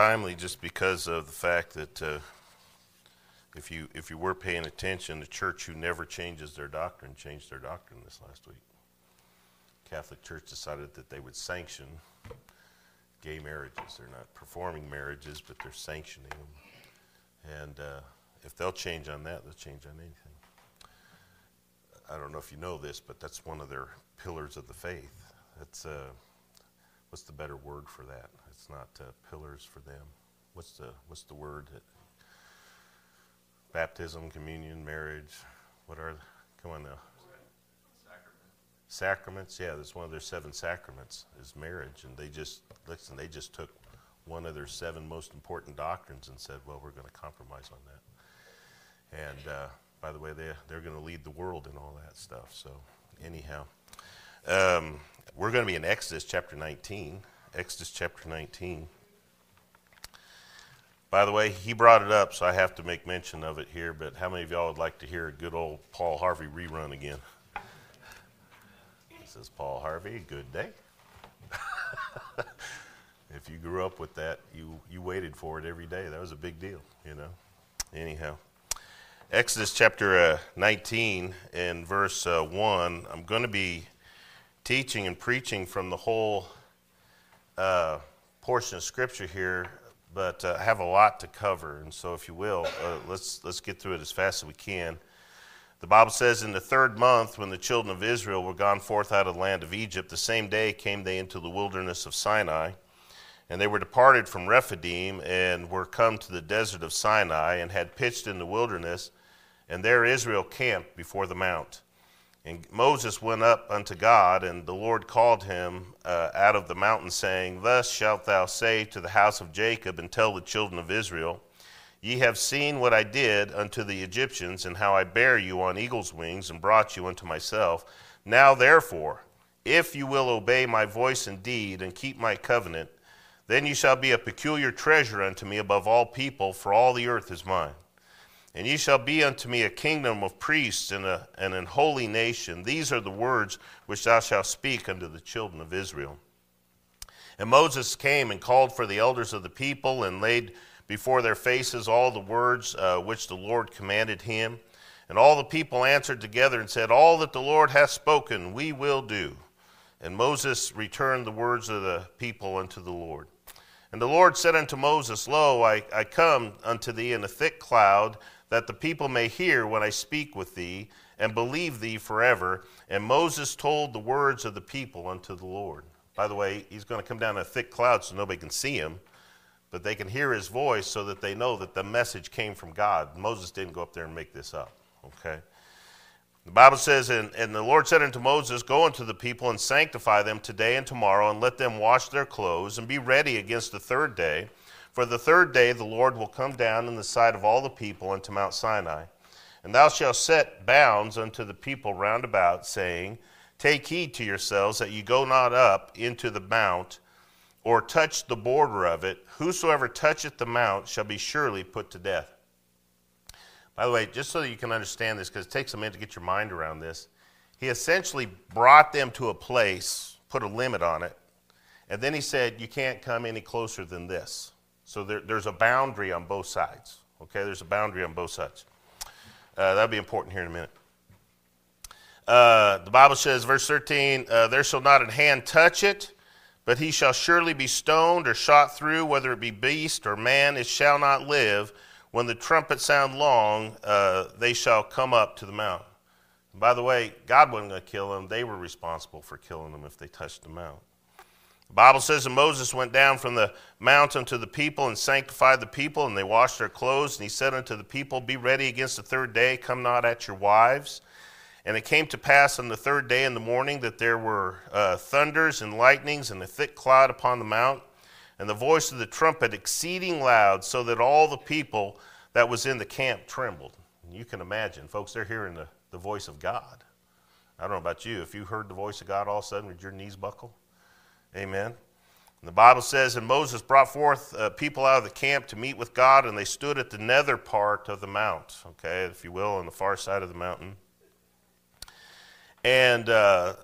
timely just because of the fact that uh, if you if you were paying attention, the church who never changes their doctrine changed their doctrine this last week. Catholic Church decided that they would sanction gay marriages. They're not performing marriages, but they're sanctioning them. And uh, if they'll change on that, they'll change on anything. I don't know if you know this, but that's one of their pillars of the faith. That's uh, what's the better word for that? It's not uh, pillars for them. What's the what's the word? Baptism, communion, marriage. What are? Come on now. Sacraments, yeah, that's one of their seven sacraments is marriage, and they just listen. They just took one of their seven most important doctrines and said, "Well, we're going to compromise on that." And uh, by the way, they they're going to lead the world in all that stuff. So, anyhow, um, we're going to be in Exodus chapter 19. Exodus chapter 19. By the way, he brought it up, so I have to make mention of it here. But how many of y'all would like to hear a good old Paul Harvey rerun again? This is Paul Harvey. Good day. if you grew up with that, you, you waited for it every day. That was a big deal, you know. Anyhow, Exodus chapter uh, 19 and verse uh, 1. I'm going to be teaching and preaching from the whole uh, portion of Scripture here, but uh, I have a lot to cover. And so, if you will, uh, let's, let's get through it as fast as we can. The Bible says, In the third month, when the children of Israel were gone forth out of the land of Egypt, the same day came they into the wilderness of Sinai. And they were departed from Rephidim and were come to the desert of Sinai and had pitched in the wilderness. And there Israel camped before the mount. And Moses went up unto God, and the Lord called him uh, out of the mountain, saying, Thus shalt thou say to the house of Jacob, and tell the children of Israel, Ye have seen what I did unto the Egyptians, and how I bare you on eagle's wings, and brought you unto myself. Now therefore, if you will obey my voice indeed, and keep my covenant, then you shall be a peculiar treasure unto me above all people, for all the earth is mine. And ye shall be unto me a kingdom of priests and, a, and an holy nation. These are the words which thou shalt speak unto the children of Israel. And Moses came and called for the elders of the people, and laid before their faces all the words uh, which the Lord commanded him. And all the people answered together and said, All that the Lord hath spoken, we will do. And Moses returned the words of the people unto the Lord. And the Lord said unto Moses, Lo, I, I come unto thee in a thick cloud, that the people may hear when I speak with thee, and believe thee forever. And Moses told the words of the people unto the Lord. By the way, he's going to come down in a thick cloud so nobody can see him but they can hear his voice so that they know that the message came from God. Moses didn't go up there and make this up, okay? The Bible says, and, and the Lord said unto Moses, Go unto the people and sanctify them today and tomorrow, and let them wash their clothes, and be ready against the third day. For the third day the Lord will come down in the sight of all the people unto Mount Sinai. And thou shalt set bounds unto the people round about, saying, Take heed to yourselves that ye go not up into the mount, or touch the border of it, whosoever toucheth the mount shall be surely put to death. By the way, just so that you can understand this, because it takes a minute to get your mind around this, he essentially brought them to a place, put a limit on it, and then he said, You can't come any closer than this. So there, there's a boundary on both sides. Okay, there's a boundary on both sides. Uh, that'll be important here in a minute. Uh, the Bible says, verse 13, uh, There shall not an hand touch it, but he shall surely be stoned or shot through, whether it be beast or man, it shall not live. When the trumpet sound long, uh, they shall come up to the mount. And by the way, God wasn't going to kill them. They were responsible for killing them if they touched the mount. The Bible says that Moses went down from the mountain to the people and sanctified the people, and they washed their clothes. And he said unto the people, Be ready against the third day, come not at your wives. And it came to pass on the third day in the morning that there were uh, thunders and lightnings and a thick cloud upon the mount, and the voice of the trumpet exceeding loud, so that all the people that was in the camp trembled. And you can imagine, folks, they're hearing the, the voice of God. I don't know about you. If you heard the voice of God all of a sudden, would your knees buckle? Amen. And the Bible says, And Moses brought forth uh, people out of the camp to meet with God, and they stood at the nether part of the mount, okay, if you will, on the far side of the mountain. And, uh,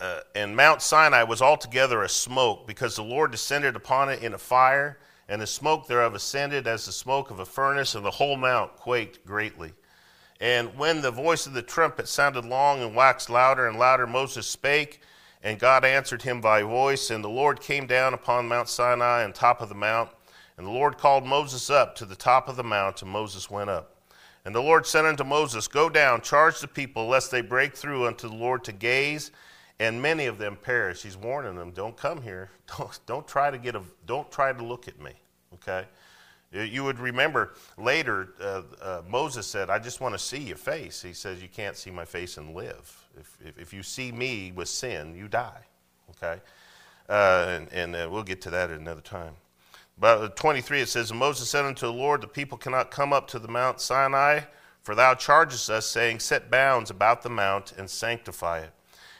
uh, and Mount Sinai was altogether a smoke because the Lord descended upon it in a fire, and the smoke thereof ascended as the smoke of a furnace, and the whole mount quaked greatly. And when the voice of the trumpet sounded long and waxed louder and louder, Moses spake, and God answered him by voice. And the Lord came down upon Mount Sinai on top of the mount. And the Lord called Moses up to the top of the mount, and Moses went up. And the Lord said unto Moses, Go down, charge the people, lest they break through unto the Lord to gaze, and many of them perish. He's warning them, Don't come here. Don't, don't try to get a, don't try to look at me. Okay? You would remember later, uh, uh, Moses said, I just want to see your face. He says, You can't see my face and live. If, if, if you see me with sin, you die. Okay? Uh, and, and uh, we'll get to that at another time. But 23, it says, Moses said unto the Lord, The people cannot come up to the Mount Sinai, for thou chargest us, saying, Set bounds about the mount and sanctify it.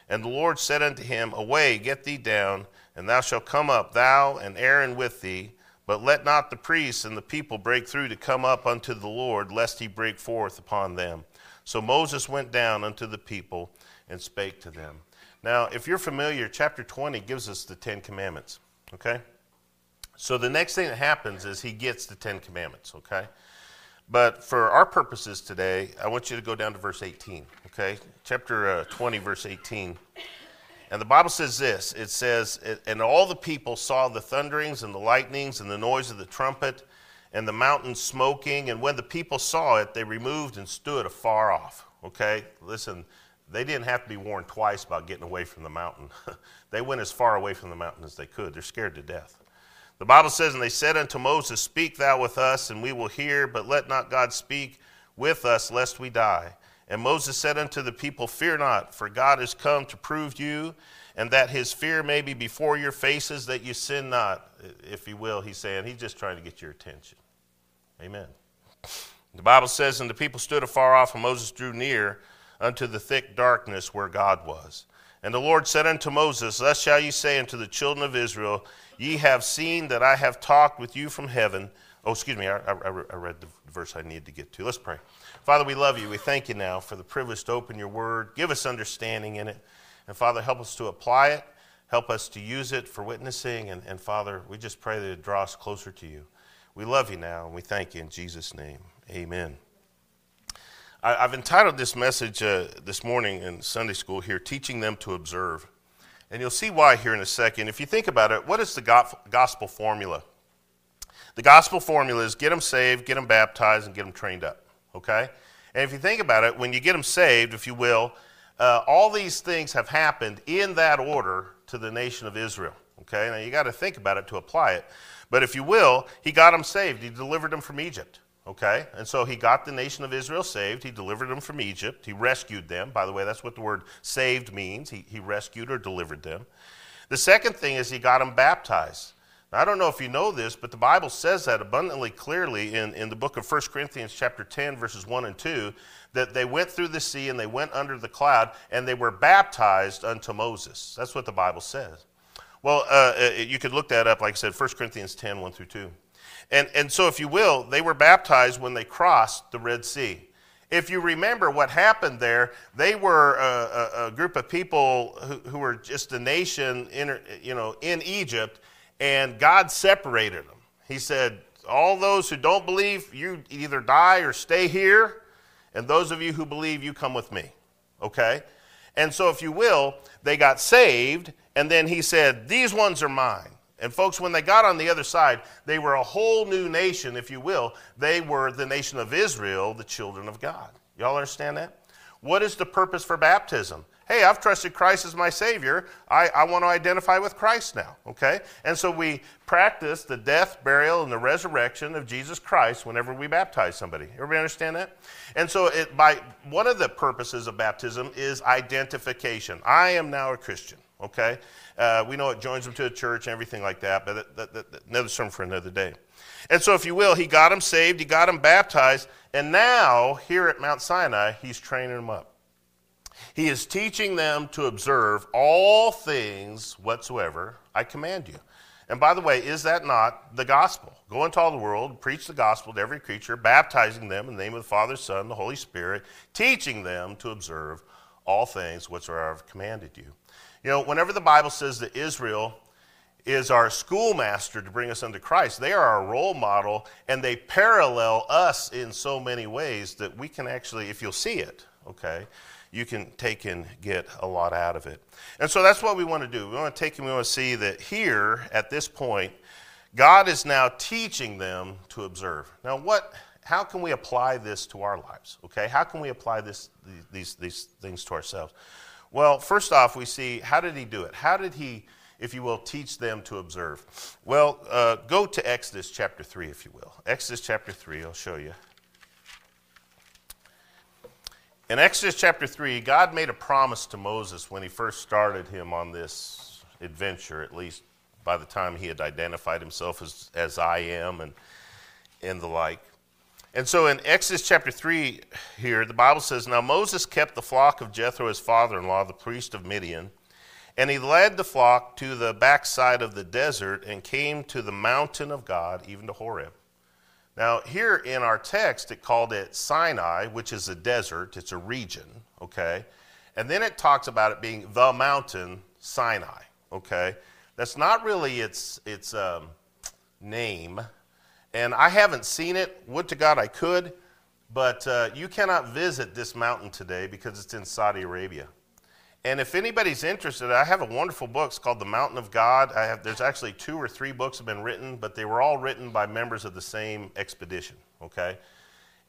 And the Lord said unto him, Away, get thee down, and thou shalt come up, thou and Aaron with thee. But let not the priests and the people break through to come up unto the Lord, lest he break forth upon them. So Moses went down unto the people and spake to them. Now, if you're familiar, chapter 20 gives us the Ten Commandments, okay? So the next thing that happens is he gets the Ten Commandments, okay? But for our purposes today, I want you to go down to verse 18, okay? Chapter uh, 20, verse 18. And the Bible says this it says, And all the people saw the thunderings and the lightnings and the noise of the trumpet and the mountain smoking. And when the people saw it, they removed and stood afar off. Okay? Listen, they didn't have to be warned twice about getting away from the mountain. they went as far away from the mountain as they could. They're scared to death. The Bible says, And they said unto Moses, Speak thou with us, and we will hear, but let not God speak with us, lest we die. And Moses said unto the people, Fear not, for God is come to prove you, and that his fear may be before your faces, that you sin not. If you will, he's saying, he's just trying to get your attention. Amen. The Bible says, And the people stood afar off, and Moses drew near unto the thick darkness where God was. And the Lord said unto Moses, Thus shall ye say unto the children of Israel, Ye have seen that I have talked with you from heaven. Oh, excuse me, I, I, I read the verse I needed to get to. Let's pray. Father, we love you. We thank you now for the privilege to open your word. Give us understanding in it. And Father, help us to apply it. Help us to use it for witnessing. And, and Father, we just pray that it draws us closer to you. We love you now, and we thank you in Jesus' name. Amen. I, have entitled this message uh, this morning in Sunday school here, Teaching Them to Observe. And you'll see why here in a second. If you think about it, what is the gospel formula? The gospel formula is get them saved, get them baptized, and get them trained up okay? And if you think about it, when you get them saved, if you will, uh, all these things have happened in that order to the nation of Israel, okay? Now you got to think about it to apply it. But if you will, he got them saved. He delivered them from Egypt, okay? And so he got the nation of Israel saved. He delivered them from Egypt. He rescued them. By the way, that's what the word saved means. He, he rescued or delivered them. The second thing is he got them baptized. I don't know if you know this, but the Bible says that abundantly clearly in, in the book of 1 Corinthians, chapter 10, verses 1 and 2, that they went through the sea and they went under the cloud and they were baptized unto Moses. That's what the Bible says. Well, uh, uh you could look that up, like I said, 1 Corinthians 10, 1 through 2. And, and so, if you will, they were baptized when they crossed the Red Sea. If you remember what happened there, they were a, a, a group of people who, who, were just a nation in, you know, in Egypt, and God separated them. He said, All those who don't believe, you either die or stay here, and those of you who believe, you come with me. Okay? And so, if you will, they got saved, and then he said, These ones are mine. And folks, when they got on the other side, they were a whole new nation, if you will. They were the nation of Israel, the children of God. Y'all understand that? What is the purpose for baptism? Hey, I've trusted Christ as my Savior. I, I want to identify with Christ now, okay? And so we practice the death, burial, and the resurrection of Jesus Christ whenever we baptize somebody. Everybody understand that? And so it, by one of the purposes of baptism is identification. I am now a Christian, okay? Uh, we know it joins them to a church and everything like that, but that, that, that, another sermon for another day. And so, if you will, he got them saved, he got them baptized, and now here at Mount Sinai, he's training them up. He is teaching them to observe all things whatsoever I command you. And by the way, is that not the gospel? Go into all the world, preach the gospel to every creature, baptizing them in the name of the Father, Son, the Holy Spirit, teaching them to observe all things whatsoever I've commanded you. You know, whenever the Bible says that Israel is our schoolmaster to bring us unto Christ. They are our role model, and they parallel us in so many ways that we can actually, if you'll see it, okay, you can take and get a lot out of it. And so that's what we want to do. We want to take and we want to see that here at this point, God is now teaching them to observe. Now, what? How can we apply this to our lives? Okay, how can we apply this these these things to ourselves? Well, first off, we see how did he do it? How did he, if you will, teach them to observe? Well, uh, go to Exodus chapter three, if you will. Exodus chapter three. I'll show you. In Exodus chapter 3, God made a promise to Moses when he first started him on this adventure, at least by the time he had identified himself as, as I am and, and the like. And so in Exodus chapter 3 here, the Bible says Now Moses kept the flock of Jethro, his father in law, the priest of Midian, and he led the flock to the backside of the desert and came to the mountain of God, even to Horeb. Now, here in our text, it called it Sinai, which is a desert, it's a region, okay? And then it talks about it being the mountain Sinai, okay? That's not really its, its um, name. And I haven't seen it. Would to God I could. But uh, you cannot visit this mountain today because it's in Saudi Arabia. And if anybody's interested, I have a wonderful book. It's called The Mountain of God. I have, there's actually two or three books have been written, but they were all written by members of the same expedition, okay?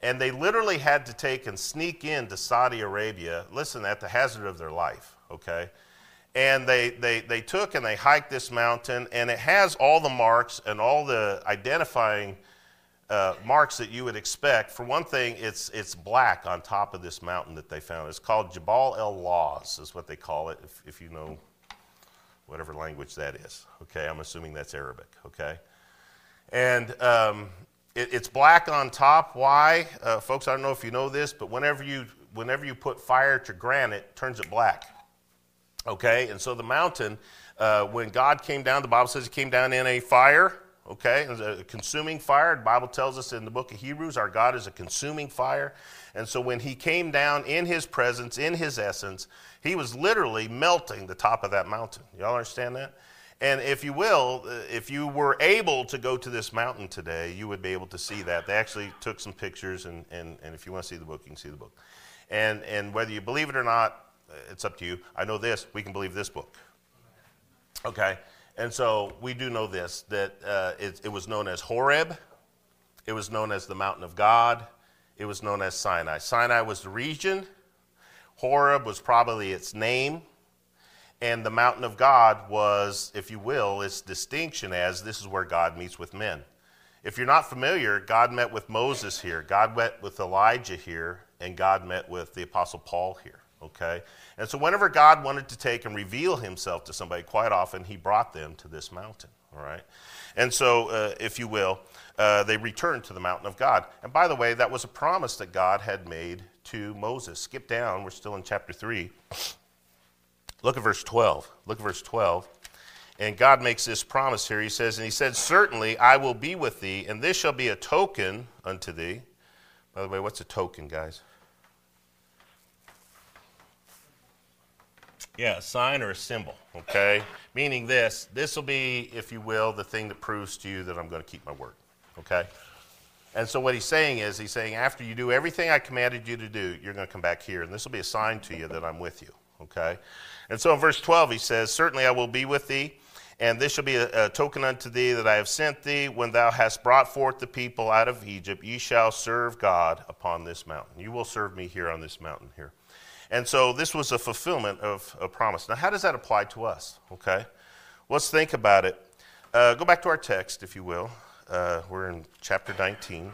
And they literally had to take and sneak into Saudi Arabia, listen, at the hazard of their life, okay? And they, they, they took and they hiked this mountain, and it has all the marks and all the identifying uh, marks that you would expect. For one thing, it's, it's black on top of this mountain that they found. It's called Jabal el Lawz, is what they call it, if, if you know whatever language that is. Okay, I'm assuming that's Arabic, okay? And um, it, it's black on top. Why? Uh, folks, I don't know if you know this, but whenever you, whenever you put fire to granite, it turns it black. Okay, and so the mountain, uh, when God came down, the Bible says he came down in a fire okay? a consuming fire. The Bible tells us in the book of Hebrews, our God is a consuming fire. And so when he came down in his presence, in his essence, he was literally melting the top of that mountain. Y'all understand that? And if you will, uh, if you were able to go to this mountain today, you would be able to see that. They actually took some pictures, and, and, and if you want to see the book, you can see the book. And, and whether you believe it or not, uh, it's up to you. I know this, we can believe this book. Okay? And so we do know this that uh, it, it, was known as Horeb, it was known as the mountain of God, it was known as Sinai. Sinai was the region, Horeb was probably its name, and the mountain of God was, if you will, its distinction as this is where God meets with men. If you're not familiar, God met with Moses here, God met with Elijah here, and God met with the Apostle Paul here okay? And so whenever God wanted to take and reveal himself to somebody, quite often he brought them to this mountain, all right? And so, uh, if you will, uh, they returned to the mountain of God. And by the way, that was a promise that God had made to Moses. Skip down, we're still in chapter 3. Look at verse 12. Look at verse 12. And God makes this promise here. He says, And he said, Certainly I will be with thee, and this shall be a token unto thee. By the way, what's a token, guys? Yeah, a sign or a symbol, okay? Meaning this, this will be, if you will, the thing that proves to you that I'm going to keep my word, okay? And so what he's saying is, he's saying, after you do everything I commanded you to do, you're going to come back here, and this will be a sign to you that I'm with you, okay? And so in verse 12, he says, Certainly I will be with thee, and this shall be a, a token unto thee that I have sent thee. When thou hast brought forth the people out of Egypt, ye shall serve God upon this mountain. You will serve me here on this mountain here. And so this was a fulfillment of a promise. Now, how does that apply to us? Okay, let's think about it. Uh, go back to our text, if you will. Uh, we're in chapter 19.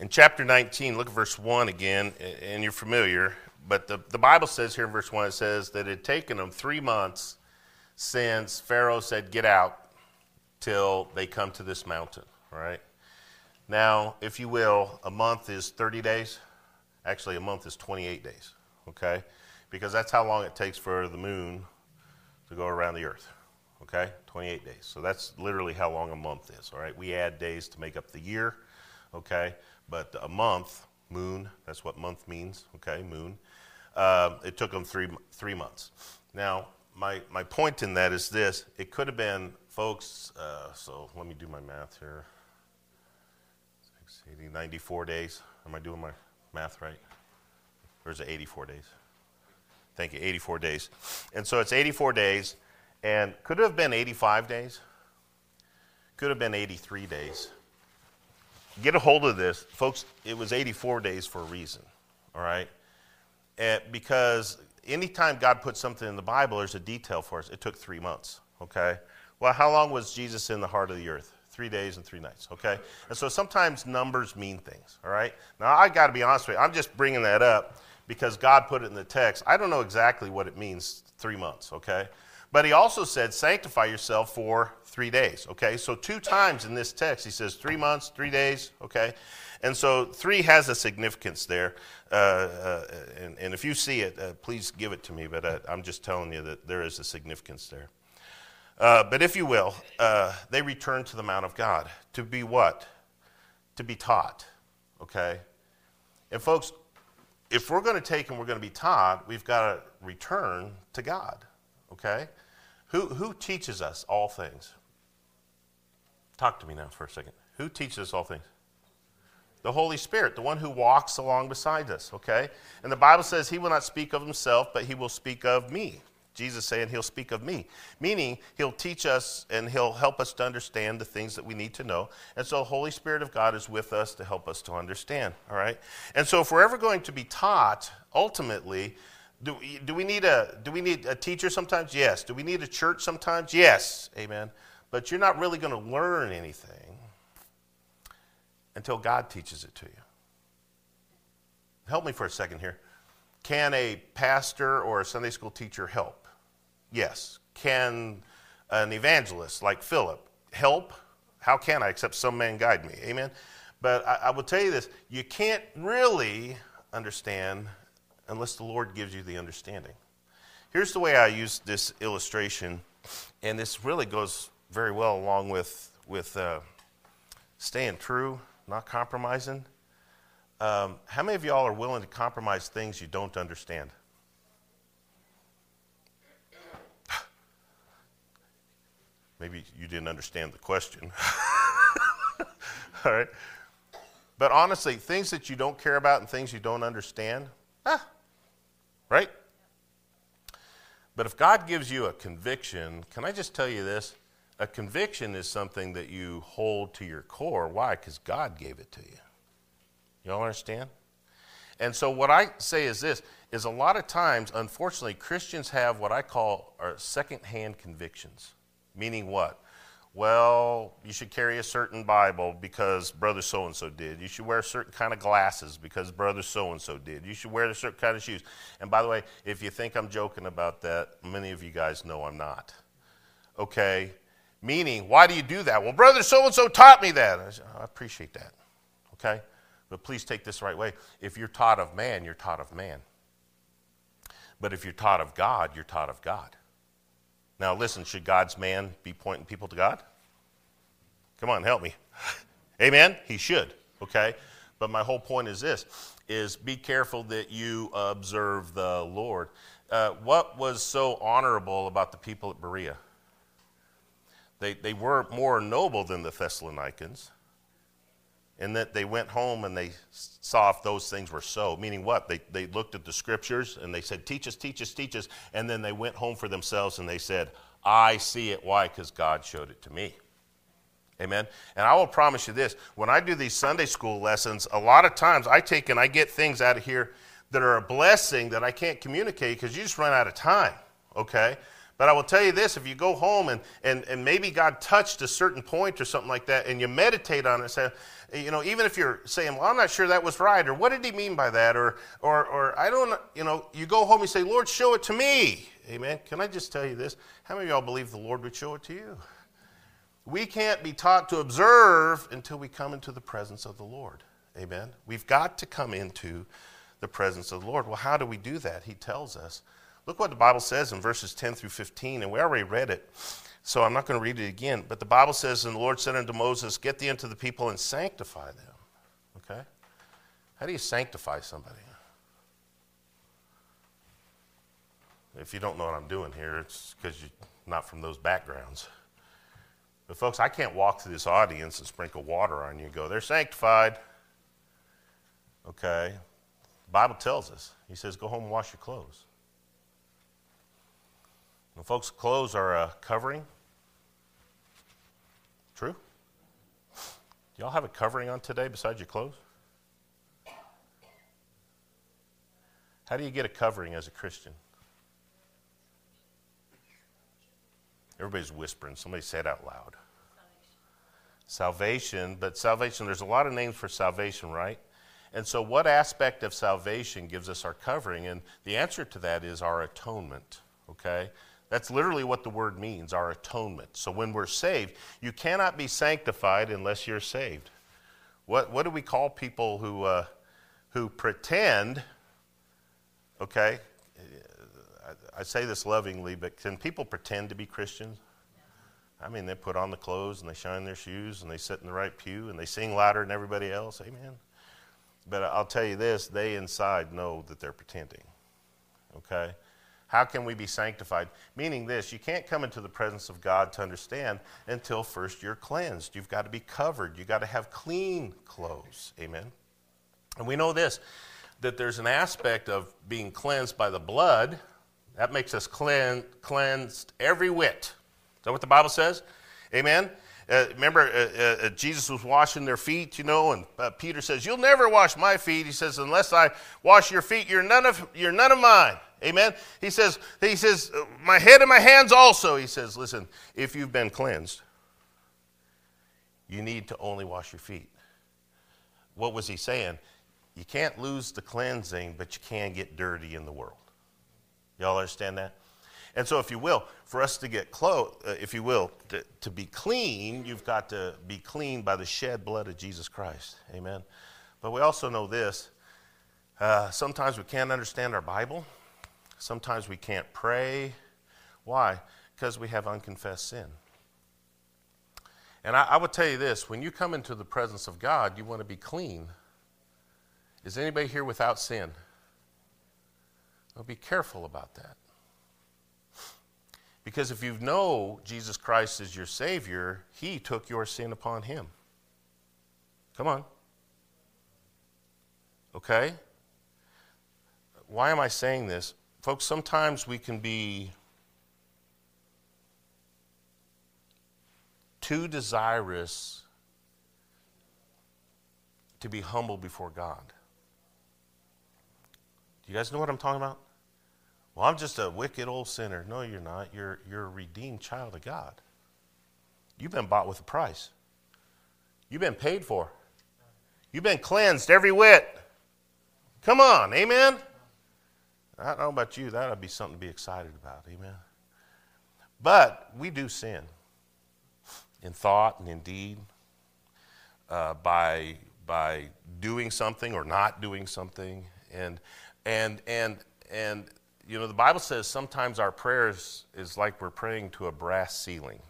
In chapter 19, look at verse 1 again, and you're familiar, but the, the Bible says here in verse 1 it says that it had taken them three months since Pharaoh said, Get out, till they come to this mountain, right? Now, if you will, a month is 30 days. Actually, a month is 28 days, okay? Because that's how long it takes for the moon to go around the earth, okay? 28 days. So that's literally how long a month is, all right? We add days to make up the year, okay? But a month, moon, that's what month means, okay? Moon. uh, it took them three, three months. Now, my, my point in that is this it could have been, folks, uh, so let me do my math here 80, 94 days. Am I doing my math right? Or is it 84 days? Thank you, 84 days. And so it's 84 days, and could it have been 85 days? Could have been 83 days. Get a hold of this. Folks, it was 84 days for a reason, all right? And because anytime God puts something in the Bible, there's a detail for us. It took three months, okay? Well, how long was Jesus in the heart of the earth? Three days and three nights, okay? And so sometimes numbers mean things, all right? Now, I got to be honest with you. I'm just bringing that up because God put it in the text. I don't know exactly what it means, three months, okay? But he also said, sanctify yourself for three days, okay? So, two times in this text, he says three months, three days, okay? And so, three has a significance there. Uh, uh, and, and, if you see it, uh, please give it to me, but uh, I'm just telling you that there is a significance there. Uh, but if you will, uh, they returned to the Mount of God to be what? To be taught, okay? And, folks, if we're going to take and we're going to be taught, we've got to return to God, okay? Who, who teaches us all things? Talk to me now for a second. Who teaches us all things? The Holy Spirit, the one who walks along beside us, okay? And the Bible says he will not speak of himself, but he will speak of me. Jesus saying he'll speak of me, meaning he'll teach us and he'll help us to understand the things that we need to know. And so Holy Spirit of God is with us to help us to understand, all right? And so if we're ever going to be taught, ultimately, do, do, we need a, do we need a teacher sometimes? Yes. Do we need a church sometimes? Yes. Amen. But you're not really going to learn anything until God teaches it to you. Help me for a second here. Can a pastor or a Sunday school teacher help? Yes. Can an evangelist like Philip help? How can I except some man guide me? Amen. But I, I will tell you this you can't really understand unless the Lord gives you the understanding. Here's the way I use this illustration, and this really goes very well along with, with uh, staying true, not compromising. Um, how many of y'all are willing to compromise things you don't understand? Maybe you didn't understand the question. All right. But honestly, things that you don't care about and things you don't understand, ah, right? But if God gives you a conviction, can I just tell you this? A conviction is something that you hold to your core. Why? Because God gave it to you. Y'all understand? And so what I say is this is a lot of times, unfortunately, Christians have what I call second-hand convictions. Meaning what? Well, you should carry a certain Bible because brother so and so did. You should wear a certain kind of glasses because brother so and so did. You should wear a certain kind of shoes. And by the way, if you think I'm joking about that, many of you guys know I'm not. Okay? Meaning, why do you do that? Well, brother so and so taught me that. I, say, oh, I appreciate that. Okay? But please take this the right way. If you're taught of man, you're taught of man. But if you're taught of God, you're taught of God. Now, listen, should God's man be pointing people to God? Come on, help me. Amen? He should, okay? But my whole point is this is be careful that you observe the Lord. Uh, what was so honorable about the people at Berea? They, they were more noble than the Thessalonians and that they went home and they saw if those things were so. Meaning what? They, they looked at the scriptures and they said, Teach us, teach us, teach us. And then they went home for themselves and they said, I see it. Why? Because God showed it to me. Amen. And I will promise you this when I do these Sunday school lessons, a lot of times I take and I get things out of here that are a blessing that I can't communicate because you just run out of time. Okay? But I will tell you this if you go home and, and, and maybe God touched a certain point or something like that, and you meditate on it say, you know, even if you're saying, well, I'm not sure that was right, or what did he mean by that, or, or, or I don't, you know, you go home and say, Lord, show it to me. Amen. Can I just tell you this? How many of y'all believe the Lord would show it to you? We can't be taught to observe until we come into the presence of the Lord. Amen. We've got to come into the presence of the Lord. Well, how do we do that? He tells us. Look what the Bible says in verses 10 through 15, and we already read it, so I'm not going to read it again. But the Bible says, And the Lord said unto Moses, Get thee unto the people and sanctify them. Okay? How do you sanctify somebody? If you don't know what I'm doing here, it's because you're not from those backgrounds. But, folks, I can't walk through this audience and sprinkle water on you and go, they're sanctified. Okay? The Bible tells us. He says, go home and wash your clothes. Well, folks, clothes are a covering. True? Do y'all have a covering on today besides your clothes? How do you get a covering as a Christian? Everybody's whispering. Somebody say it out loud. Salvation. salvation, but salvation, there's a lot of names for salvation, right? And so, what aspect of salvation gives us our covering? And the answer to that is our atonement, okay? That's literally what the word means, our atonement. So, when we're saved, you cannot be sanctified unless you're saved. What, what do we call people who, uh, who pretend, okay? I, I say this lovingly, but can people pretend to be Christians? I mean, they put on the clothes and they shine their shoes and they sit in the right pew and they sing louder than everybody else. Amen. But I'll tell you this they inside know that they're pretending. Okay? How can we be sanctified? Meaning this, you can't come into the presence of God to understand until first you're cleansed. You've got to be covered. You've got to have clean clothes. Amen. And we know this that there's an aspect of being cleansed by the blood. That makes us clean, cleansed every whit. Is that what the Bible says? Amen. Uh, remember, uh, uh, uh, Jesus was washing their feet, you know, and uh, Peter says, "You'll never wash my feet." He says, "Unless I wash your feet, you're none of you're none of mine." Amen. He says, "He says, my head and my hands also." He says, "Listen, if you've been cleansed, you need to only wash your feet." What was he saying? You can't lose the cleansing, but you can get dirty in the world. Y'all understand that? And so, if you will, for us to get close, uh, if you will, to, to be clean, you've got to be clean by the shed blood of Jesus Christ. Amen. But we also know this uh, sometimes we can't understand our Bible, sometimes we can't pray. Why? Because we have unconfessed sin. And I, I would tell you this when you come into the presence of God, you want to be clean. Is anybody here without sin? Well, be careful about that. Because if you know Jesus Christ is your Savior, He took your sin upon Him. Come on. Okay? Why am I saying this? Folks, sometimes we can be too desirous to be humble before God. Do you guys know what I'm talking about? Well, I'm just a wicked old sinner. No, you're not. You're, you're a redeemed child of God. You've been bought with a price, you've been paid for, you've been cleansed every whit. Come on, amen? I don't know about you, that would be something to be excited about, amen? But we do sin in thought and in deed, uh, by, by doing something or not doing something. And, and, and, and you know, the Bible says sometimes our prayers is like we're praying to a brass ceiling.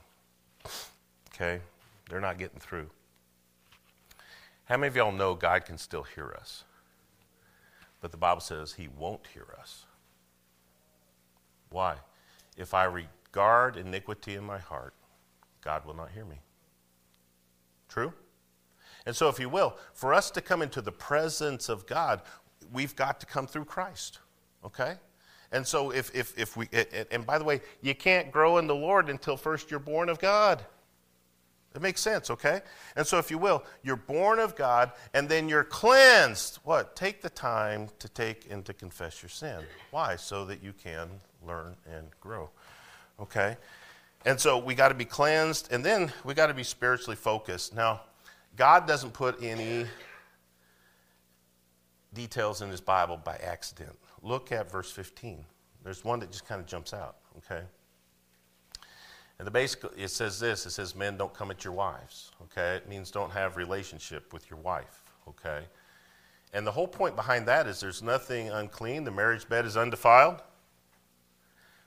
Okay? They're not getting through. How many of y'all know God can still hear us? But the Bible says he won't hear us. Why? If I regard iniquity in my heart, God will not hear me. True? And so, if you will, for us to come into the presence of God, we've got to come through Christ. Okay? And so, if, if, if we, and by the way, you can't grow in the Lord until first you're born of God. It makes sense, okay? And so, if you will, you're born of God and then you're cleansed. What? Take the time to take and to confess your sin. Why? So that you can learn and grow, okay? And so, we got to be cleansed and then we got to be spiritually focused. Now, God doesn't put any details in His Bible by accident look at verse 15. There's one that just kind of jumps out, okay? And the basic, it says this it says, Men don't come at your wives, okay? It means don't have relationship with your wife, okay? And the whole point behind that is there's nothing unclean, the marriage bed is undefiled.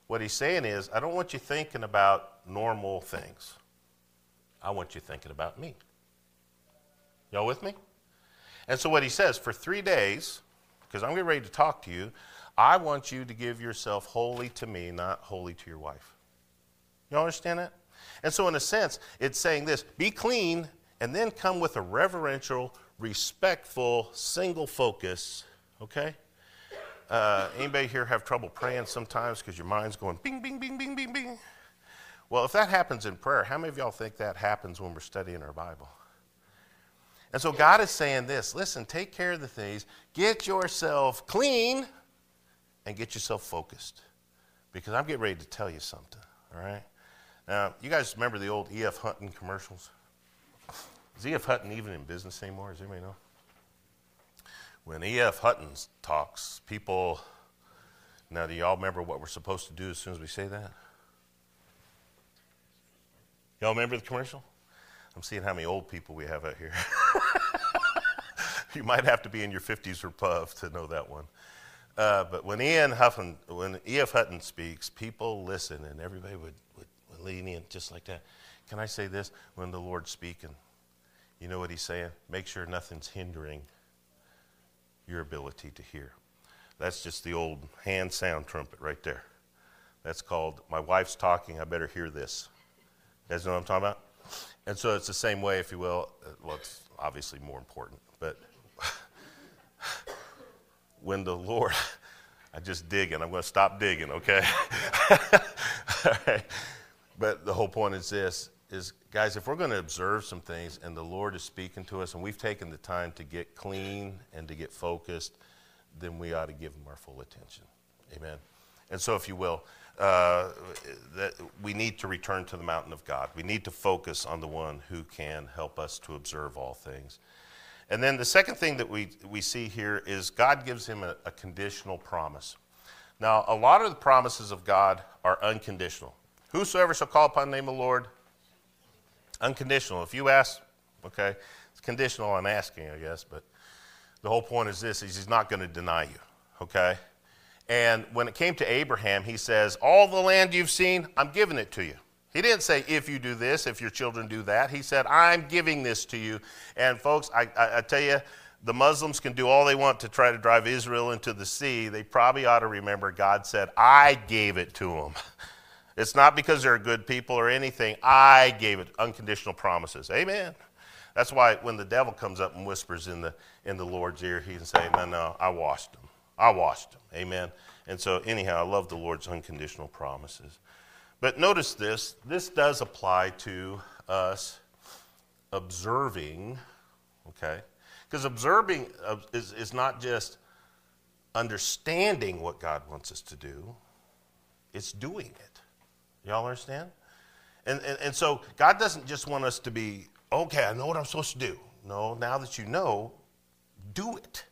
What he's saying is, I don't want you thinking about normal things. I want you thinking about me. Y'all with me? And so what he says, for three days, because I'm getting ready to talk to you, I want you to give yourself wholly to me, not wholly to your wife. You understand that? And so, in a sense, it's saying this be clean and then come with a reverential, respectful, single focus, okay? Uh, anybody here have trouble praying sometimes because your mind's going bing, bing, bing, bing, bing, bing? Well, if that happens in prayer, how many of y'all think that happens when we're studying our Bible? And so God is saying this listen, take care of the things, get yourself clean, and get yourself focused. Because I'm getting ready to tell you something, all right? Now, you guys remember the old E.F. Hutton commercials? Is E.F. Hutton even in business anymore? Does anybody know? When E.F. Hutton talks, people. Now, do y'all remember what we're supposed to do as soon as we say that? Y'all remember the commercial? I'm seeing how many old people we have out here. you might have to be in your 50s or above to know that one. Uh, but when when E.F. Hutton speaks, people listen, and everybody would, in just like that. Can I say this? When the Lord's speaking, you know what he's saying? Make sure nothing's hindering your ability to hear. That's just the old hand sound trumpet right there. That's called, my wife's talking, I better hear this. You guys know what I'm talking about? And so it's the same way, if you will. Uh, well, it's obviously more important, but when the Lord, I just dig and I'm going to stop digging, okay? All right. But the whole point is this is guys, if we're going to observe some things and the Lord is speaking to us and we've taken the time to get clean and to get focused, then we ought to give him our full attention. Amen. And so, if you will, uh, that we need to return to the mountain of God. We need to focus on the one who can help us to observe all things. And then the second thing that we, we see here is God gives him a, a conditional promise. Now, a lot of the promises of God are unconditional. Whosoever shall call upon the name of the Lord, unconditional. If you ask, okay, it's conditional on asking, I guess, but the whole point is this is he's not going to deny you, okay? And when it came to Abraham, he says, All the land you've seen, I'm giving it to you. He didn't say, if you do this, if your children do that. He said, I'm giving this to you. And folks, I, I, I, tell you, the Muslims can do all they want to try to drive Israel into the sea. They probably ought to remember God said, I gave it to them. It's not because they're good people or anything. I gave it unconditional promises. Amen. That's why when the devil comes up and whispers in the, in the Lord's ear, he can say, No, no, I washed them. I washed them. Amen. And so, anyhow, I love the Lord's unconditional promises. But notice this this does apply to us observing, okay? Because observing is, is not just understanding what God wants us to do, it's doing it. Y'all understand? And, and, and so God doesn't just want us to be, okay, I know what I'm supposed to do. No, now that you know, do it.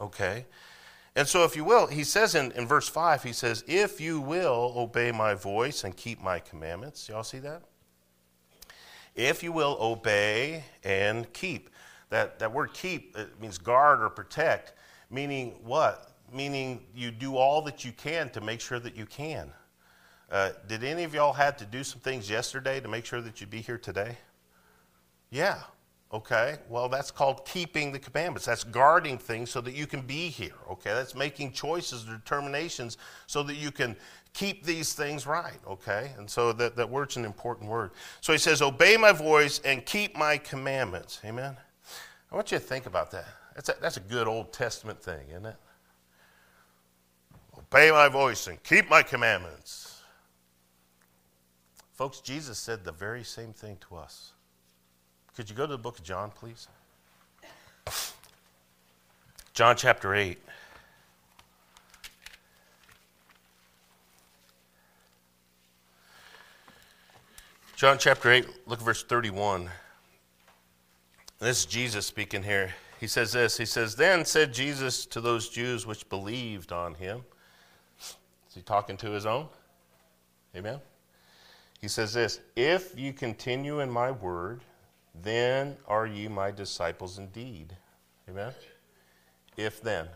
Okay? And so, if you will, he says in, in verse 5, he says, If you will obey my voice and keep my commandments. Y'all see that? If you will obey and keep. That, that word keep it means guard or protect, meaning what? Meaning you do all that you can to make sure that you can. Uh, did any of y'all have to do some things yesterday to make sure that you'd be here today? Yeah. Okay, well, that's called keeping the commandments. That's guarding things so that you can be here. Okay, that's making choices determinations so that you can keep these things right. Okay, and so that, that word's an important word. So he says, Obey my voice and keep my commandments. Amen. I want you to think about that. That's a, that's a good Old Testament thing, isn't it? Obey my voice and keep my commandments. Folks, Jesus said the very same thing to us. Could you go to the book of John, please? John chapter 8. John chapter 8, look at verse 31. This is Jesus speaking here. He says this He says, Then said Jesus to those Jews which believed on him. Is he talking to his own? Amen. He says this If you continue in my word, then are ye my disciples indeed. Amen? If then.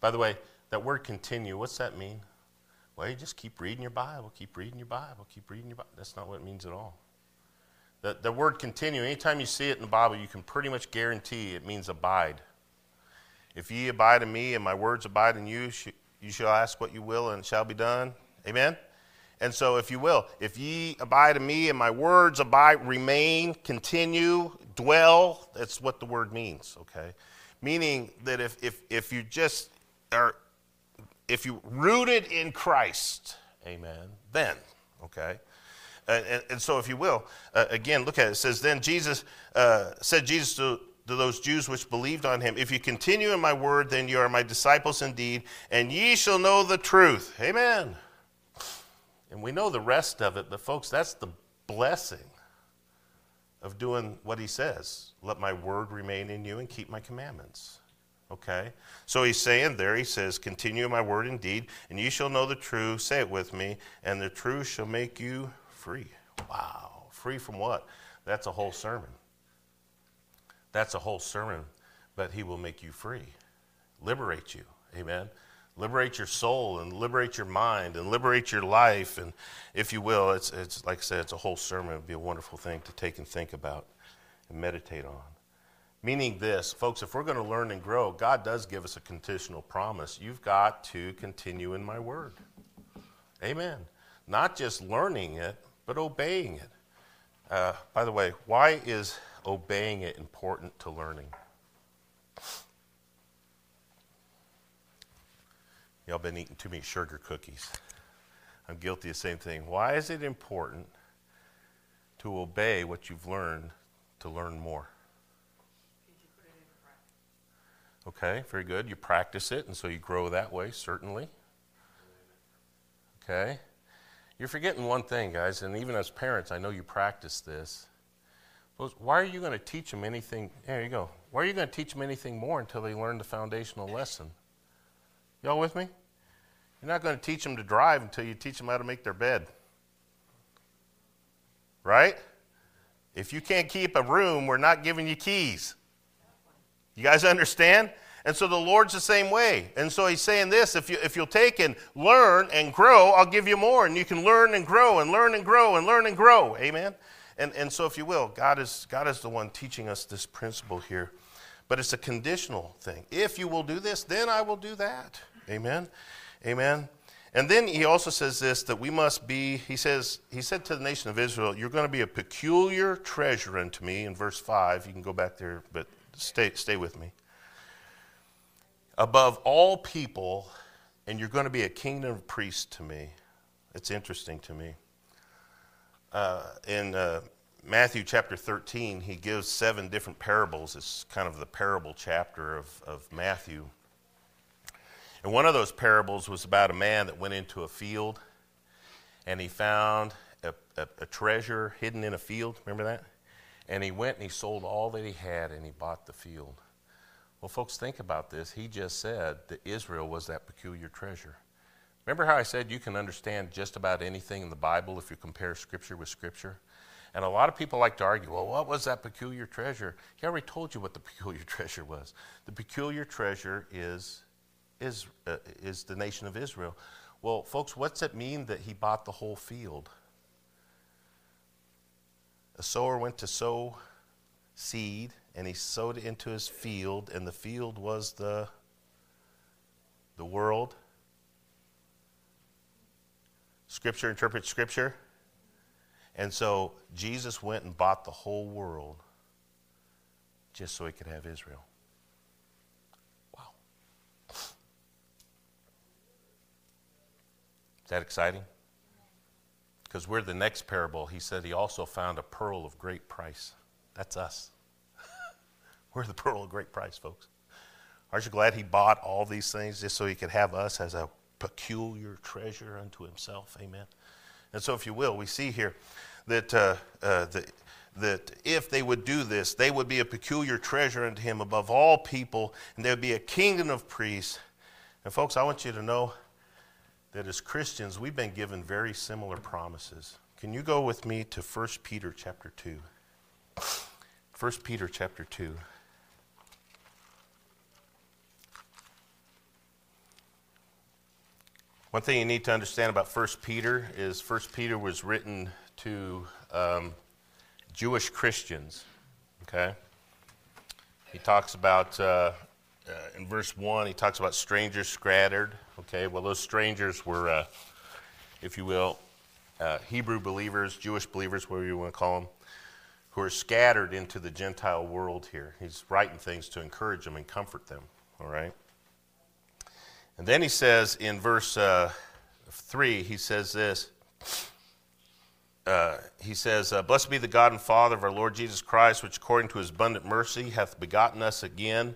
By the way, that word continue, what's that mean? Well, you just keep reading your Bible, keep reading your Bible, keep reading your Bible. That's not what it means at all. The, the word continue, anytime you see it in the Bible, you can pretty much guarantee it means abide. If ye abide in me and my words abide in you, you shall ask what you will, and it shall be done. Amen? And so, if you will, if ye abide in me and my words abide, remain, continue, dwell, that's what the word means, okay? Meaning that if, if, if you just are, if you rooted in Christ, amen, then, okay? And, and, so, if you will, uh, again, look at it. It says, Then Jesus uh, said, Jesus to, to those Jews which believed on him, If you continue in my word, then you are my disciples indeed, and ye shall know the truth. Amen. And we know the rest of it, but folks, that's the blessing of doing what he says. Let my word remain in you and keep my commandments. Okay? So he's saying there, he says, Continue my word indeed, and you shall know the truth. Say it with me, and the truth shall make you free. Wow. Free from what? That's a whole sermon. That's a whole sermon, but he will make you free, liberate you. Amen. Liberate your soul and liberate your mind and liberate your life. And if you will, it's, it's like I said, it's a whole sermon. It would be a wonderful thing to take and think about and meditate on. Meaning this, folks, if we're going to learn and grow, God does give us a conditional promise. You've got to continue in my word. Amen. Not just learning it, but obeying it. Uh, by the way, why is obeying it important to learning? Y'all been eating too many sugar cookies. I'm guilty of the same thing. Why is it important to obey what you've learned to learn more? Okay, very good. You practice it, and so you grow that way, certainly. Okay. You're forgetting one thing, guys, and even as parents, I know you practice this. Why are you going to teach them anything? There you go. Why are you going to teach them anything more until they learn the foundational lesson? Y'all with me? You're not going to teach them to drive until you teach them how to make their bed. Right? If you can't keep a room, we're not giving you keys. You guys understand? And so the Lord's the same way. And so he's saying this if, you, if you'll take and learn and grow, I'll give you more. And you can learn and grow and learn and grow and learn and grow. Amen? And, and so, if you will, God is, God is the one teaching us this principle here. But it's a conditional thing. If you will do this, then I will do that. Amen? Amen? And then he also says this that we must be, he says, he said to the nation of Israel, You're going to be a peculiar treasure unto me in verse 5. You can go back there, but stay, stay with me above all people, and you're going to be a kingdom of priests to me. It's interesting to me. Uh, in uh, Matthew chapter 13, he gives seven different parables. It's kind of the parable chapter of, of Matthew. And one of those parables was about a man that went into a field and he found a, a, a treasure hidden in a field. Remember that? And he went and he sold all that he had and he bought the field. Well, folks, think about this. He just said that Israel was that peculiar treasure. Remember how I said you can understand just about anything in the Bible if you compare Scripture with Scripture? And a lot of people like to argue, well, what was that peculiar treasure? He already told you what the peculiar treasure was. The peculiar treasure is, is, uh, is the nation of Israel. Well, folks, what's it mean that he bought the whole field? A sower went to sow seed, and he sowed it into his field, and the field was the, the world. Scripture interprets Scripture. And so Jesus went and bought the whole world just so he could have Israel. Wow. Is that exciting? Because we're the next parable. He said he also found a pearl of great price. That's us. We're the pearl of great price, folks. Aren't you glad he bought all these things just so he could have us as a peculiar treasure unto himself? Amen. And so, if you will, we see here that, uh, uh, that if they would do this, they would be a peculiar treasure unto him above all people, and there would be a kingdom of priests. And, folks, I want you to know that as Christians, we've been given very similar promises. Can you go with me to 1 Peter chapter 2? 1 Peter chapter 2. One thing you need to understand about 1 Peter is 1 Peter was written to um, Jewish Christians. Okay? He talks about uh, uh, in verse 1, he talks about strangers scattered. Okay, well, those strangers were, uh, if you will, uh, Hebrew believers, Jewish believers, whatever you want to call them, who are scattered into the Gentile world here. He's writing things to encourage them and comfort them, all right? And then he says in verse uh, 3, he says this. Uh, he says, uh, Blessed be the God and Father of our Lord Jesus Christ, which according to his abundant mercy hath begotten us again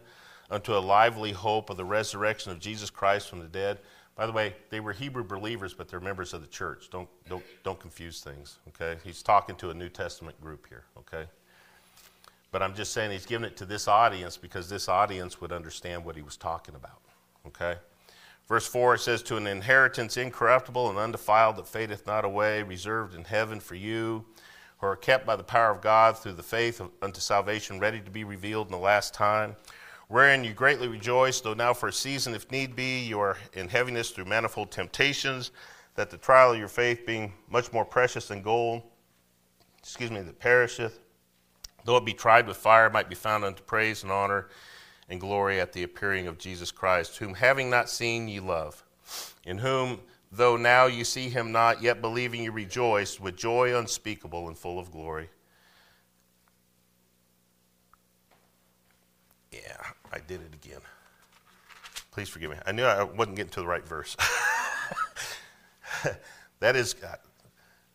unto a lively hope of the resurrection of Jesus Christ from the dead. By the way, they were Hebrew believers, but they're members of the church. Don't, don't, don't confuse things, okay? He's talking to a New Testament group here, okay? But I'm just saying he's giving it to this audience because this audience would understand what he was talking about, okay? Verse 4 it says, To an inheritance incorruptible and undefiled that fadeth not away, reserved in heaven for you, who are kept by the power of God through the faith unto salvation, ready to be revealed in the last time wherein you greatly rejoice, though now for a season, if need be, you are in heaviness through manifold temptations, that the trial of your faith, being much more precious than gold, excuse me, that perisheth, though it be tried with fire, might be found unto praise and honor and glory at the appearing of Jesus Christ, whom having not seen ye love, in whom, though now you see him not, yet believing you rejoice with joy unspeakable and full of glory I did it again. Please forgive me. I knew I wasn't getting to the right verse. that is, uh,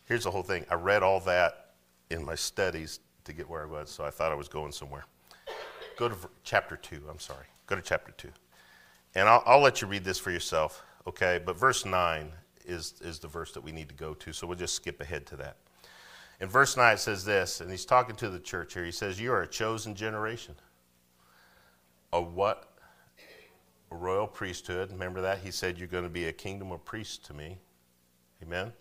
here's the whole thing. I read all that in my studies to get where I was, so I thought I was going somewhere. Go to chapter 2, I'm sorry. Go to chapter 2. And I'll, I'll let you read this for yourself, okay? But verse 9 is, is the verse that we need to go to, so we'll just skip ahead to that. In verse 9, it says this, and he's talking to the church here. He says, You are a chosen generation a what? A royal priesthood. Remember that? He said, You're going to be a kingdom of priests to me. Amen?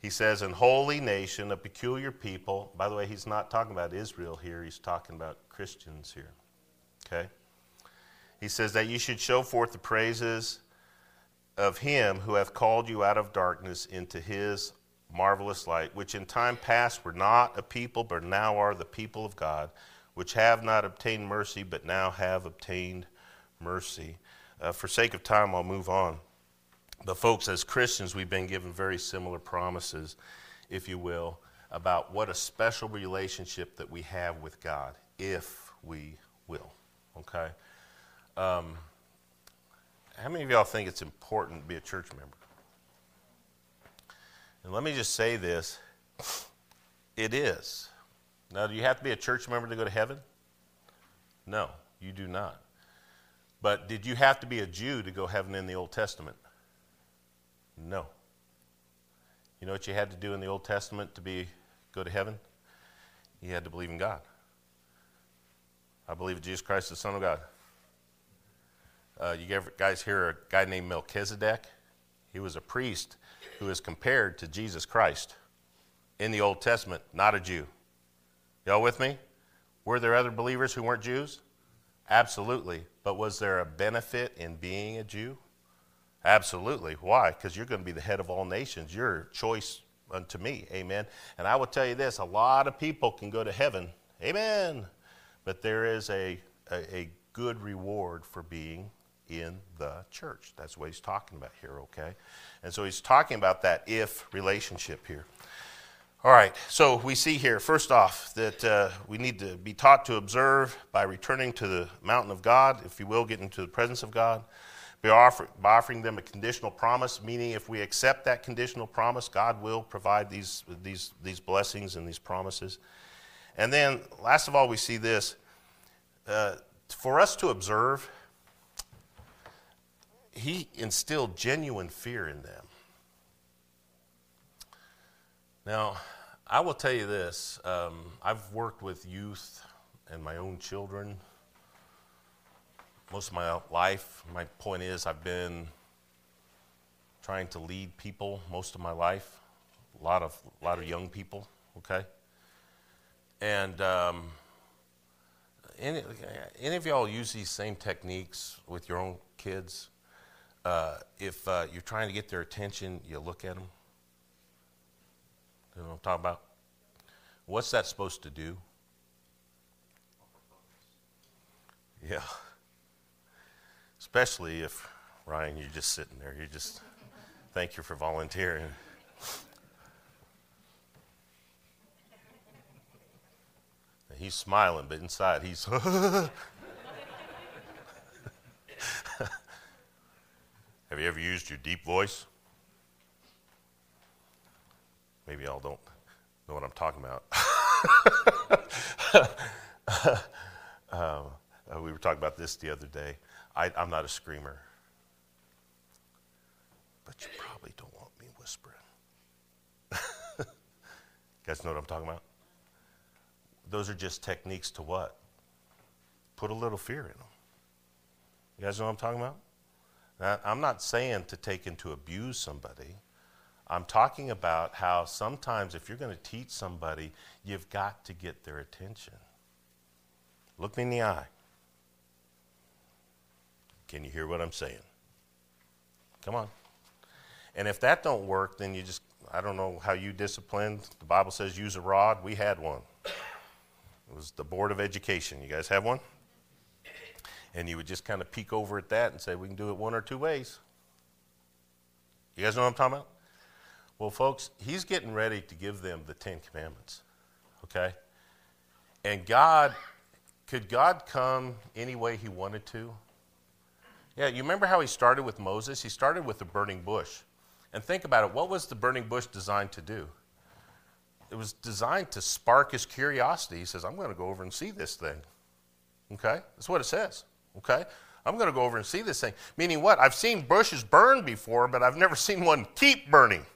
He says, "In holy nation, a peculiar people. By the way, he's not talking about Israel here, he's talking about Christians here. Okay? He says that you should show forth the praises of him who hath called you out of darkness into his marvelous light, which in time past were not a people, but now are the people of God which have not obtained mercy, but now have obtained mercy. Uh, for sake of time, I'll move on. But, folks, as Christians, we've been given very similar promises, if you will, about what a special relationship that we have with God, if we will. Okay? Um, how many of y'all think it's important to be a church member? And let me just say this it is. Now, do you have to be a church member to go to heaven? No, you do not. But did you have to be a Jew to go heaven in the Old Testament? No. You know what you had to do in the Old Testament to be go to heaven? You had to believe in God. I believe in Jesus Christ, the Son of God. Uh, you guys hear a guy named Melchizedek? He was a priest who is compared to Jesus Christ in the Old Testament, not a Jew. Y'all with me? Were there other believers who weren't Jews? Absolutely. But was there a benefit in being a Jew? Absolutely. Why? Because you're going to be the head of all nations. Your choice unto me. Amen. And I will tell you this a lot of people can go to heaven. Amen. But there is a, a, a good reward for being in the church. That's what he's talking about here, okay? And so he's talking about that if relationship here. All right, so we see here, first off, that uh, we need to be taught to observe by returning to the mountain of God, if you will, get into the presence of God, by, offer, by offering them a conditional promise, meaning if we accept that conditional promise, God will provide these, these, these blessings and these promises. And then, last of all, we see this uh, for us to observe, He instilled genuine fear in them. Now, I will tell you this um, I've worked with youth and my own children most of my life. My point is, I've been trying to lead people most of my life, a lot of, a lot of young people, okay? And um, any, any of y'all use these same techniques with your own kids? Uh, if uh, you're trying to get their attention, you look at them you know what I'm talking about? What's that supposed to do? Yeah. Especially if, Ryan, you're just sitting there. You just, thank you for volunteering. He's smiling, but inside he's. Have you ever used your deep voice? Maybe y'all don't know what I'm talking about. uh, we were talking about this the other day. I, I'm not a screamer, but you probably don't want me whispering. you guys know what I'm talking about? Those are just techniques to what? Put a little fear in them. You guys know what I'm talking about? Now, I'm not saying to take and to abuse somebody. I'm talking about how sometimes if you're going to teach somebody, you've got to get their attention. Look me in the eye. Can you hear what I'm saying? Come on. And if that don't work, then you just I don't know how you disciplined. The Bible says use a rod. We had one. It was the Board of Education. You guys have one? And you would just kind of peek over at that and say, we can do it one or two ways. You guys know what I'm talking about? Well, folks, he's getting ready to give them the Ten Commandments. Okay? And God, could God come any way he wanted to? Yeah, you remember how he started with Moses? He started with the burning bush. And think about it what was the burning bush designed to do? it was designed to spark his curiosity. He says, I'm going to go over and see this thing. Okay? That's what it says. Okay? I'm going to go over and see this thing. Meaning what? I've seen bushes burn before, but I've never seen one keep burning.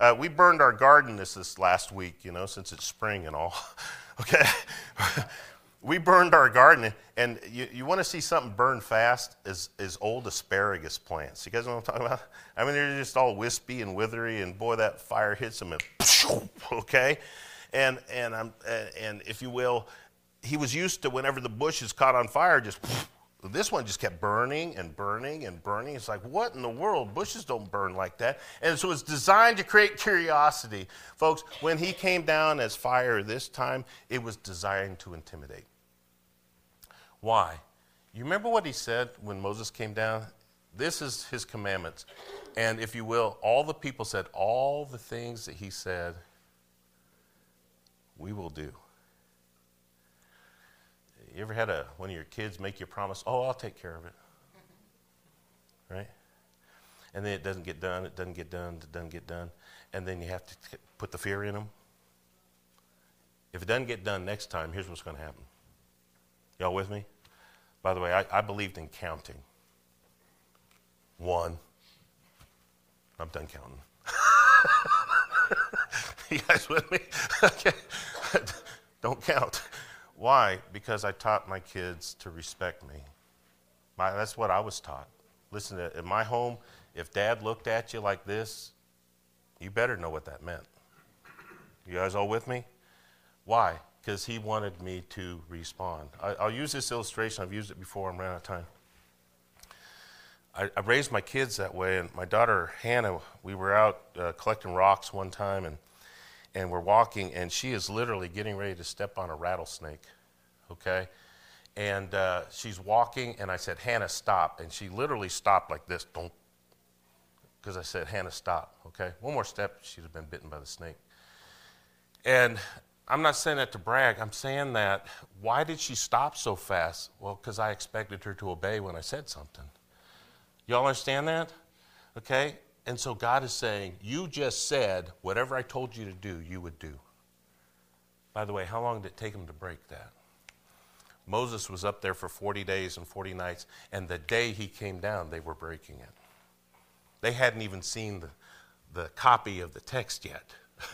Uh, we burned our garden this, this last week, you know, since it's spring and all. okay? we burned our garden, and you, you want to see something burn fast is, is old asparagus plants. You guys know what I'm talking about? I mean, they're just all wispy and withery, and boy, that fire hits them, and okay? And, and, I'm, and if you will, he was used to whenever the bush is caught on fire, just this one just kept burning and burning and burning. It's like, what in the world? Bushes don't burn like that. And so it's designed to create curiosity. Folks, when he came down as fire this time, it was designed to intimidate. Why? You remember what he said when Moses came down? This is his commandments. And if you will, all the people said all the things that he said, we will do. You ever had a, one of your kids make you a promise, oh, I'll take care of it? Right? And then it doesn't get done, it doesn't get done, it doesn't get done. And then you have to put the fear in them. If it doesn't get done next time, here's what's going to happen. Y'all with me? By the way, I, I believed in counting. One. I'm done counting. you guys with me? okay. Don't count. Why? Because I taught my kids to respect me. My, that's what I was taught. Listen, in my home, if dad looked at you like this, you better know what that meant. You guys all with me? Why? Because he wanted me to respond. I, will use this illustration. I've used it before. I'm running out of time. I, I, raised my kids that way, and my daughter Hannah, we were out uh, collecting rocks one time, and and we're walking, and she is literally getting ready to step on a rattlesnake, okay? And uh, she's walking, and I said, Hannah, stop. And she literally stopped like this, don't, because I said, Hannah, stop, okay? One more step, she'd have been bitten by the snake. And I'm not saying that to brag. I'm saying that why did she stop so fast? Well, because I expected her to obey when I said something. Y'all understand that? Okay? And so God is saying, You just said whatever I told you to do, you would do. By the way, how long did it take him to break that? Moses was up there for 40 days and 40 nights, and the day he came down, they were breaking it. They hadn't even seen the, the copy of the text yet.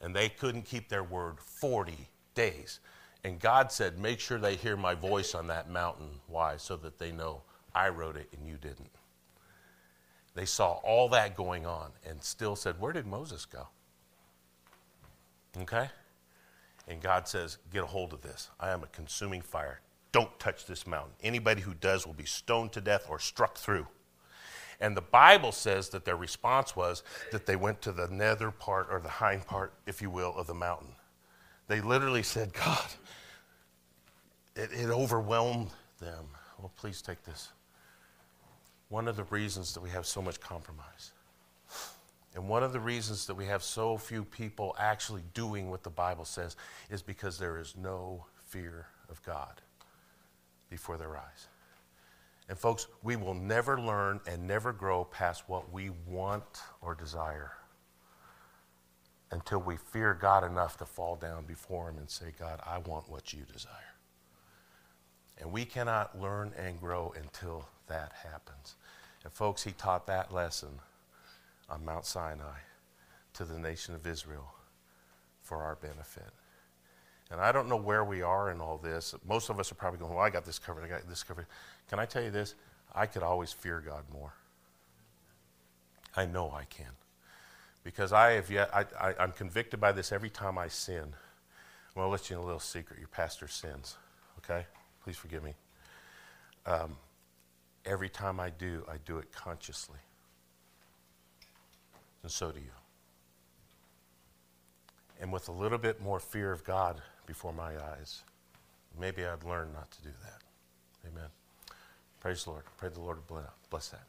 and they couldn't keep their word 40 days. And God said, Make sure they hear my voice on that mountain. Why? So that they know I wrote it and you didn't. They saw all that going on and still said, Where did Moses go? Okay? And God says, Get a hold of this. I am a consuming fire. Don't touch this mountain. Anybody who does will be stoned to death or struck through. And the Bible says that their response was that they went to the nether part or the hind part, if you will, of the mountain. They literally said, God, it, it overwhelmed them. Well, please take this. One of the reasons that we have so much compromise. And one of the reasons that we have so few people actually doing what the Bible says is because there is no fear of God before their eyes. And, folks, we will never learn and never grow past what we want or desire until we fear God enough to fall down before Him and say, God, I want what you desire. And we cannot learn and grow until that happens. And, folks, He taught that lesson on Mount Sinai to the nation of Israel for our benefit. And I don't know where we are in all this. Most of us are probably going, Well, I got this covered, I got this covered. Can I tell you this? I could always fear God more. I know I can. Because I have yet, I, I'm convicted by this every time I sin. Well, I'll let you in a little secret. Your pastor sins, okay? Please forgive me. Um, every time I do, I do it consciously and so do you. And with a little bit more fear of God before my eyes, maybe I'd learn not to do that. Amen. Praise the Lord. Pray the Lord bless that.